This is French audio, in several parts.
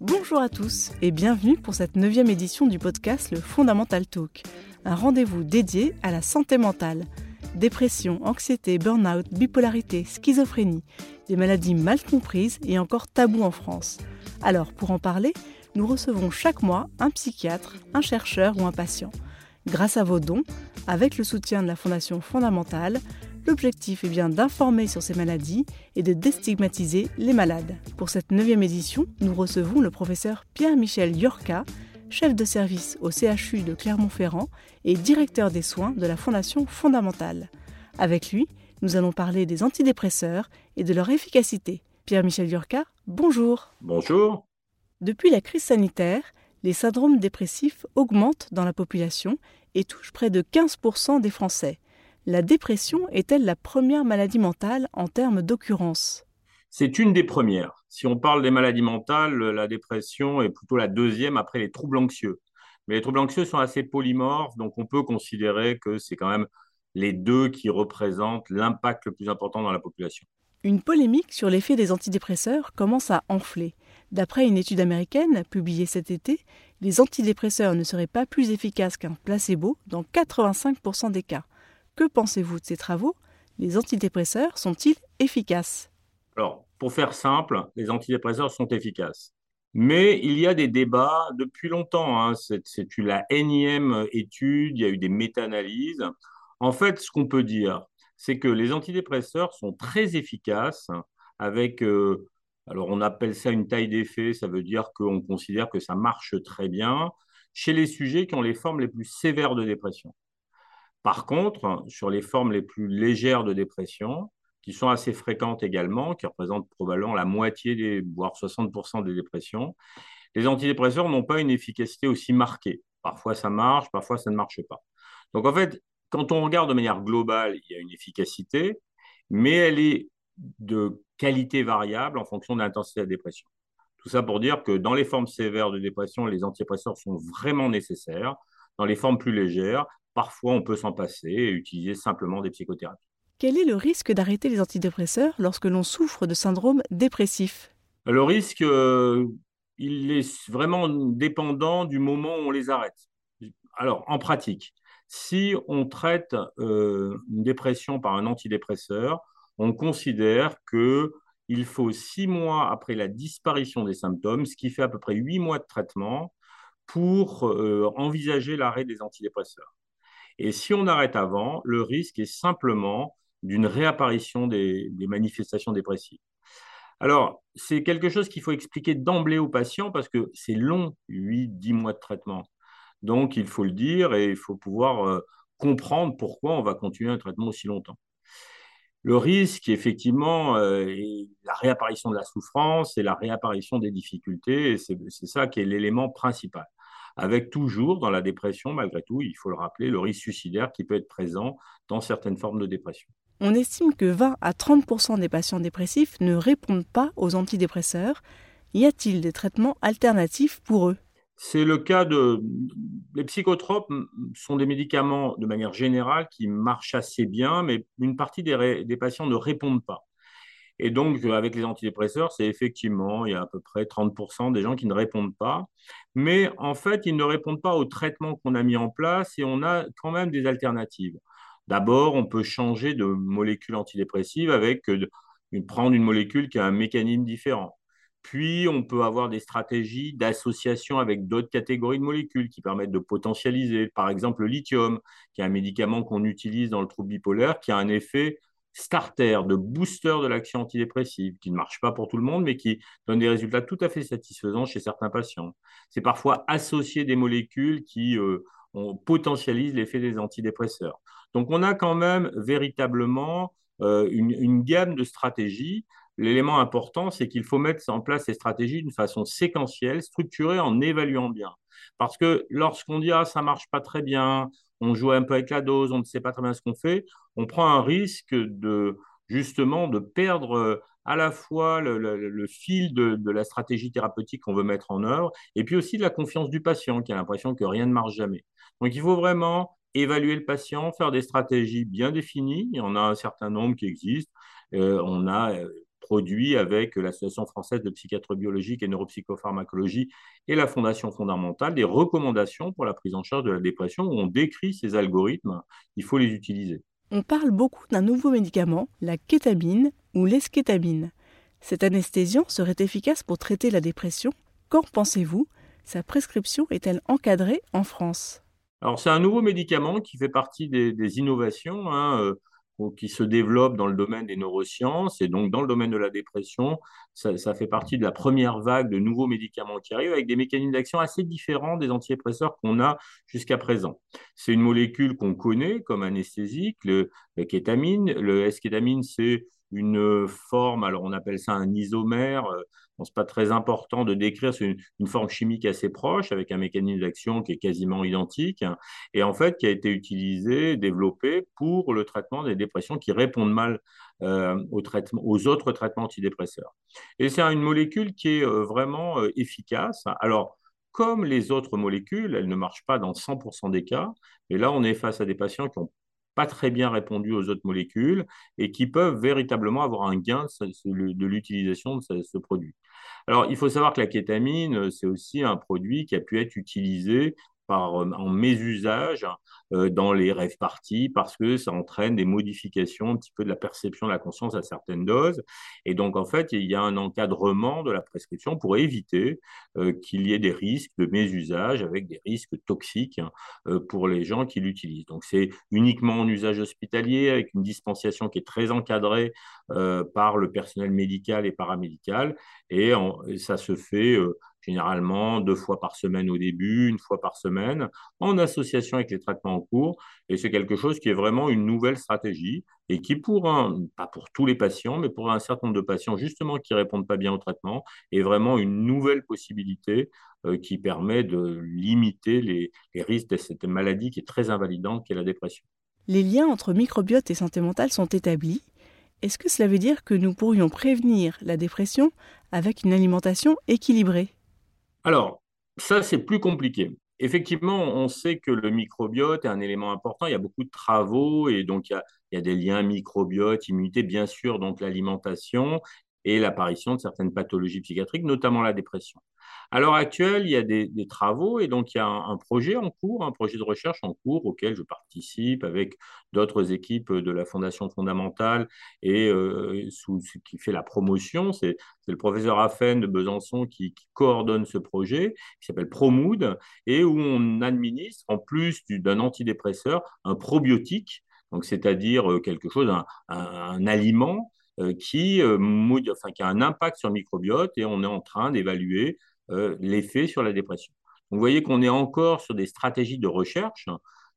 Bonjour à tous et bienvenue pour cette neuvième édition du podcast Le Fondamental Talk, un rendez-vous dédié à la santé mentale. Dépression, anxiété, burn-out, bipolarité, schizophrénie, des maladies mal comprises et encore tabous en France. Alors, pour en parler, nous recevons chaque mois un psychiatre, un chercheur ou un patient. Grâce à vos dons, avec le soutien de la Fondation Fondamentale, l'objectif est bien d'informer sur ces maladies et de déstigmatiser les malades. Pour cette neuvième édition, nous recevons le professeur Pierre-Michel Yorka, chef de service au CHU de Clermont-Ferrand et directeur des soins de la Fondation Fondamentale. Avec lui, nous allons parler des antidépresseurs et de leur efficacité. Pierre-Michel Yorka, bonjour. Bonjour. Depuis la crise sanitaire, les syndromes dépressifs augmentent dans la population et touchent près de 15% des Français. La dépression est-elle la première maladie mentale en termes d'occurrence? C'est une des premières. Si on parle des maladies mentales, la dépression est plutôt la deuxième après les troubles anxieux. Mais les troubles anxieux sont assez polymorphes, donc on peut considérer que c'est quand même les deux qui représentent l'impact le plus important dans la population. Une polémique sur l'effet des antidépresseurs commence à enfler. D'après une étude américaine publiée cet été, les antidépresseurs ne seraient pas plus efficaces qu'un placebo dans 85% des cas. Que pensez-vous de ces travaux? Les antidépresseurs sont-ils efficaces? Alors, pour faire simple, les antidépresseurs sont efficaces. Mais il y a des débats depuis longtemps. Hein. C'est la énième étude, il y a eu des méta-analyses. En fait, ce qu'on peut dire, c'est que les antidépresseurs sont très efficaces avec, euh, alors on appelle ça une taille d'effet, ça veut dire qu'on considère que ça marche très bien chez les sujets qui ont les formes les plus sévères de dépression. Par contre, sur les formes les plus légères de dépression, qui sont assez fréquentes également, qui représentent probablement la moitié, des, voire 60% des dépressions, les antidépresseurs n'ont pas une efficacité aussi marquée. Parfois ça marche, parfois ça ne marche pas. Donc en fait, quand on regarde de manière globale, il y a une efficacité, mais elle est de qualité variable en fonction de l'intensité de la dépression. Tout ça pour dire que dans les formes sévères de dépression, les antidépresseurs sont vraiment nécessaires. Dans les formes plus légères, parfois on peut s'en passer et utiliser simplement des psychothérapies. Quel est le risque d'arrêter les antidépresseurs lorsque l'on souffre de syndrome dépressif? Le risque, euh, il est vraiment dépendant du moment où on les arrête. Alors, en pratique, si on traite euh, une dépression par un antidépresseur, on considère qu'il faut six mois après la disparition des symptômes, ce qui fait à peu près huit mois de traitement, pour euh, envisager l'arrêt des antidépresseurs. Et si on arrête avant, le risque est simplement d'une réapparition des, des, manifestations dépressives. Alors, c'est quelque chose qu'il faut expliquer d'emblée aux patients parce que c'est long, 8-10 mois de traitement. Donc, il faut le dire et il faut pouvoir euh, comprendre pourquoi on va continuer un traitement aussi longtemps. Le risque, effectivement, euh, est la réapparition de la souffrance et la réapparition des difficultés, c'est ça qui est l'élément principal. Avec toujours, dans la dépression, malgré tout, il faut le rappeler, le risque suicidaire qui peut être présent dans certaines formes de dépression. On estime que 20 à 30% des patients dépressifs ne répondent pas aux antidépresseurs. Y a-t-il des traitements alternatifs pour eux? C'est le cas de. Les psychotropes sont des médicaments de manière générale qui marchent assez bien, mais une partie des, patients ne répondent pas. Et donc, avec les antidépresseurs, c'est effectivement, il y a à peu près 30% des gens qui ne répondent pas. Mais en fait, ils ne répondent pas au traitement qu'on a mis en place et on a quand même des alternatives. D'abord, on peut changer de molécule antidépressive avec euh, prendre une molécule qui a un mécanisme différent. Puis, on peut avoir des stratégies d'association avec d'autres catégories de molécules qui permettent de potentialiser, par exemple le lithium, qui est un médicament qu'on utilise dans le trouble bipolaire, qui a un effet starter, de booster de l'action antidépressive, qui ne marche pas pour tout le monde, mais qui donne des résultats tout à fait satisfaisants chez certains patients. C'est parfois associé des molécules qui euh, potentialisent l'effet des antidépresseurs. Donc, on a quand même véritablement euh, une, gamme de stratégies l'élément important, c'est qu'il faut mettre en place ces stratégies d'une façon séquentielle, structurée, en évaluant bien. Parce que lorsqu'on dit ah ça marche pas très bien, on joue un peu avec la dose, on ne sait pas très bien ce qu'on fait, on prend un risque de justement de perdre euh, à la fois le, fil de, la stratégie thérapeutique qu'on veut mettre en œuvre, et puis aussi de la confiance du patient qui a l'impression que rien ne marche jamais. Donc il faut vraiment évaluer le patient, faire des stratégies bien définies. Il y en a un certain nombre qui existent. Euh, on a euh, produit avec l'Association française de psychiatrie biologique et neuropsychopharmacologie et la Fondation fondamentale des recommandations pour la prise en charge de la dépression où on décrit ces algorithmes. Il faut les utiliser. On parle beaucoup d'un nouveau médicament, la kétamine ou l'eskétamine. Cet anesthésiant serait efficace pour traiter la dépression. Qu'en pensez-vous? Sa prescription est-elle encadrée en France? Alors c'est un nouveau médicament qui fait partie des, innovations. Hein, euh, qui se développe dans le domaine des neurosciences et donc dans le domaine de la dépression. Ça, fait partie de la première vague de nouveaux médicaments qui arrivent avec des mécanismes d'action assez différents des antidépresseurs qu'on a jusqu'à présent. C'est une molécule qu'on connaît comme anesthésique, le, kétamine. Le S-kétamine, c'est une forme, alors on appelle ça un isomère, euh, ce n'est pas très important de décrire, c'est une, forme chimique assez proche avec un mécanisme d'action qui est quasiment identique et en fait qui a été utilisé, développé pour le traitement des dépressions qui répondent mal euh, aux, aux autres traitements antidépresseurs. Et c'est une molécule qui est euh, vraiment euh, efficace. Alors, comme les autres molécules, elle ne marche pas dans 100% des cas. Et là, on est face à des patients qui ont pas très bien répondu aux autres molécules et qui peuvent véritablement avoir un gain de l'utilisation de ce produit. Alors, il faut savoir que la kétamine, c'est aussi un produit qui a pu être utilisé par, euh, en mésusage euh, dans les rêves parties parce que ça entraîne des modifications un petit peu de la perception de la conscience à certaines doses. Et donc, en fait, il y a un encadrement de la prescription pour éviter euh, qu'il y ait des risques de mésusage avec des risques toxiques hein, pour les gens qui l'utilisent. Donc, c'est uniquement en usage hospitalier avec une dispensation qui est très encadrée par le personnel médical et paramédical. Et, et ça se fait généralement deux fois par semaine au début, une fois par semaine, en association avec les traitements en cours. Et c'est quelque chose qui est vraiment une nouvelle stratégie et qui, pour un, pas pour tous les patients, mais pour un certain nombre de patients justement qui répondent pas bien au traitement, est vraiment une nouvelle possibilité euh, qui permet de limiter les, les risques de cette maladie qui est très invalidante, qui est la dépression. Les liens entre microbiote et santé mentale sont établis. Est-ce que cela veut dire que nous pourrions prévenir la dépression avec une alimentation équilibrée? Alors, ça, c'est plus compliqué. Effectivement, on sait que le microbiote est un élément important. Il y a beaucoup de travaux et donc il y a, des liens microbiote, immunité, bien sûr, donc l'alimentation et l'apparition de certaines pathologies psychiatriques, notamment la dépression. À l'heure actuelle, il y a des, travaux et donc il y a un, projet en cours, un projet de recherche en cours auquel je participe avec d'autres équipes de la Fondation fondamentale et euh, qui fait la promotion. C'est le professeur Affen de Besançon qui, coordonne ce projet, qui s'appelle Promood, et où on administre, en plus d'un antidépresseur, un probiotique, c'est-à-dire euh, quelque chose, un aliment euh, enfin, qui a un impact sur le microbiote et on est en train d'évaluer euh, l'effet sur la dépression. vous voyez qu'on est encore sur des stratégies de recherche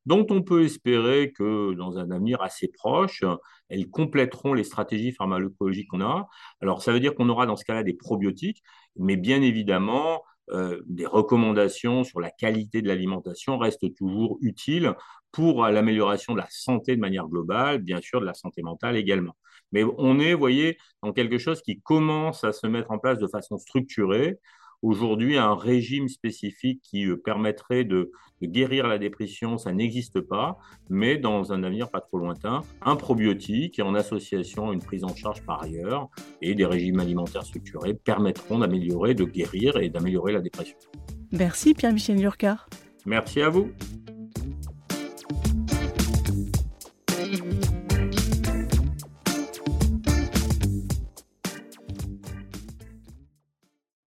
dont on peut espérer que dans un avenir assez proche, elles compléteront les stratégies pharmacologiques qu'on a. Alors ça veut dire qu'on aura dans ce cas-là des probiotiques, mais bien évidemment, euh, des recommandations sur la qualité de l'alimentation restent toujours utiles pour l'amélioration de la santé de manière globale, bien sûr de la santé mentale également. Mais on est, vous voyez, dans quelque chose qui commence à se mettre en place de façon structurée Aujourd'hui, un régime spécifique qui euh, permettrait de, guérir la dépression, ça n'existe pas, mais dans un avenir pas trop lointain, un probiotique en association à une prise en charge par ailleurs et des régimes alimentaires structurés permettront d'améliorer, de guérir et d'améliorer la dépression. Merci Pierre-Michel Lurcar. Merci à vous.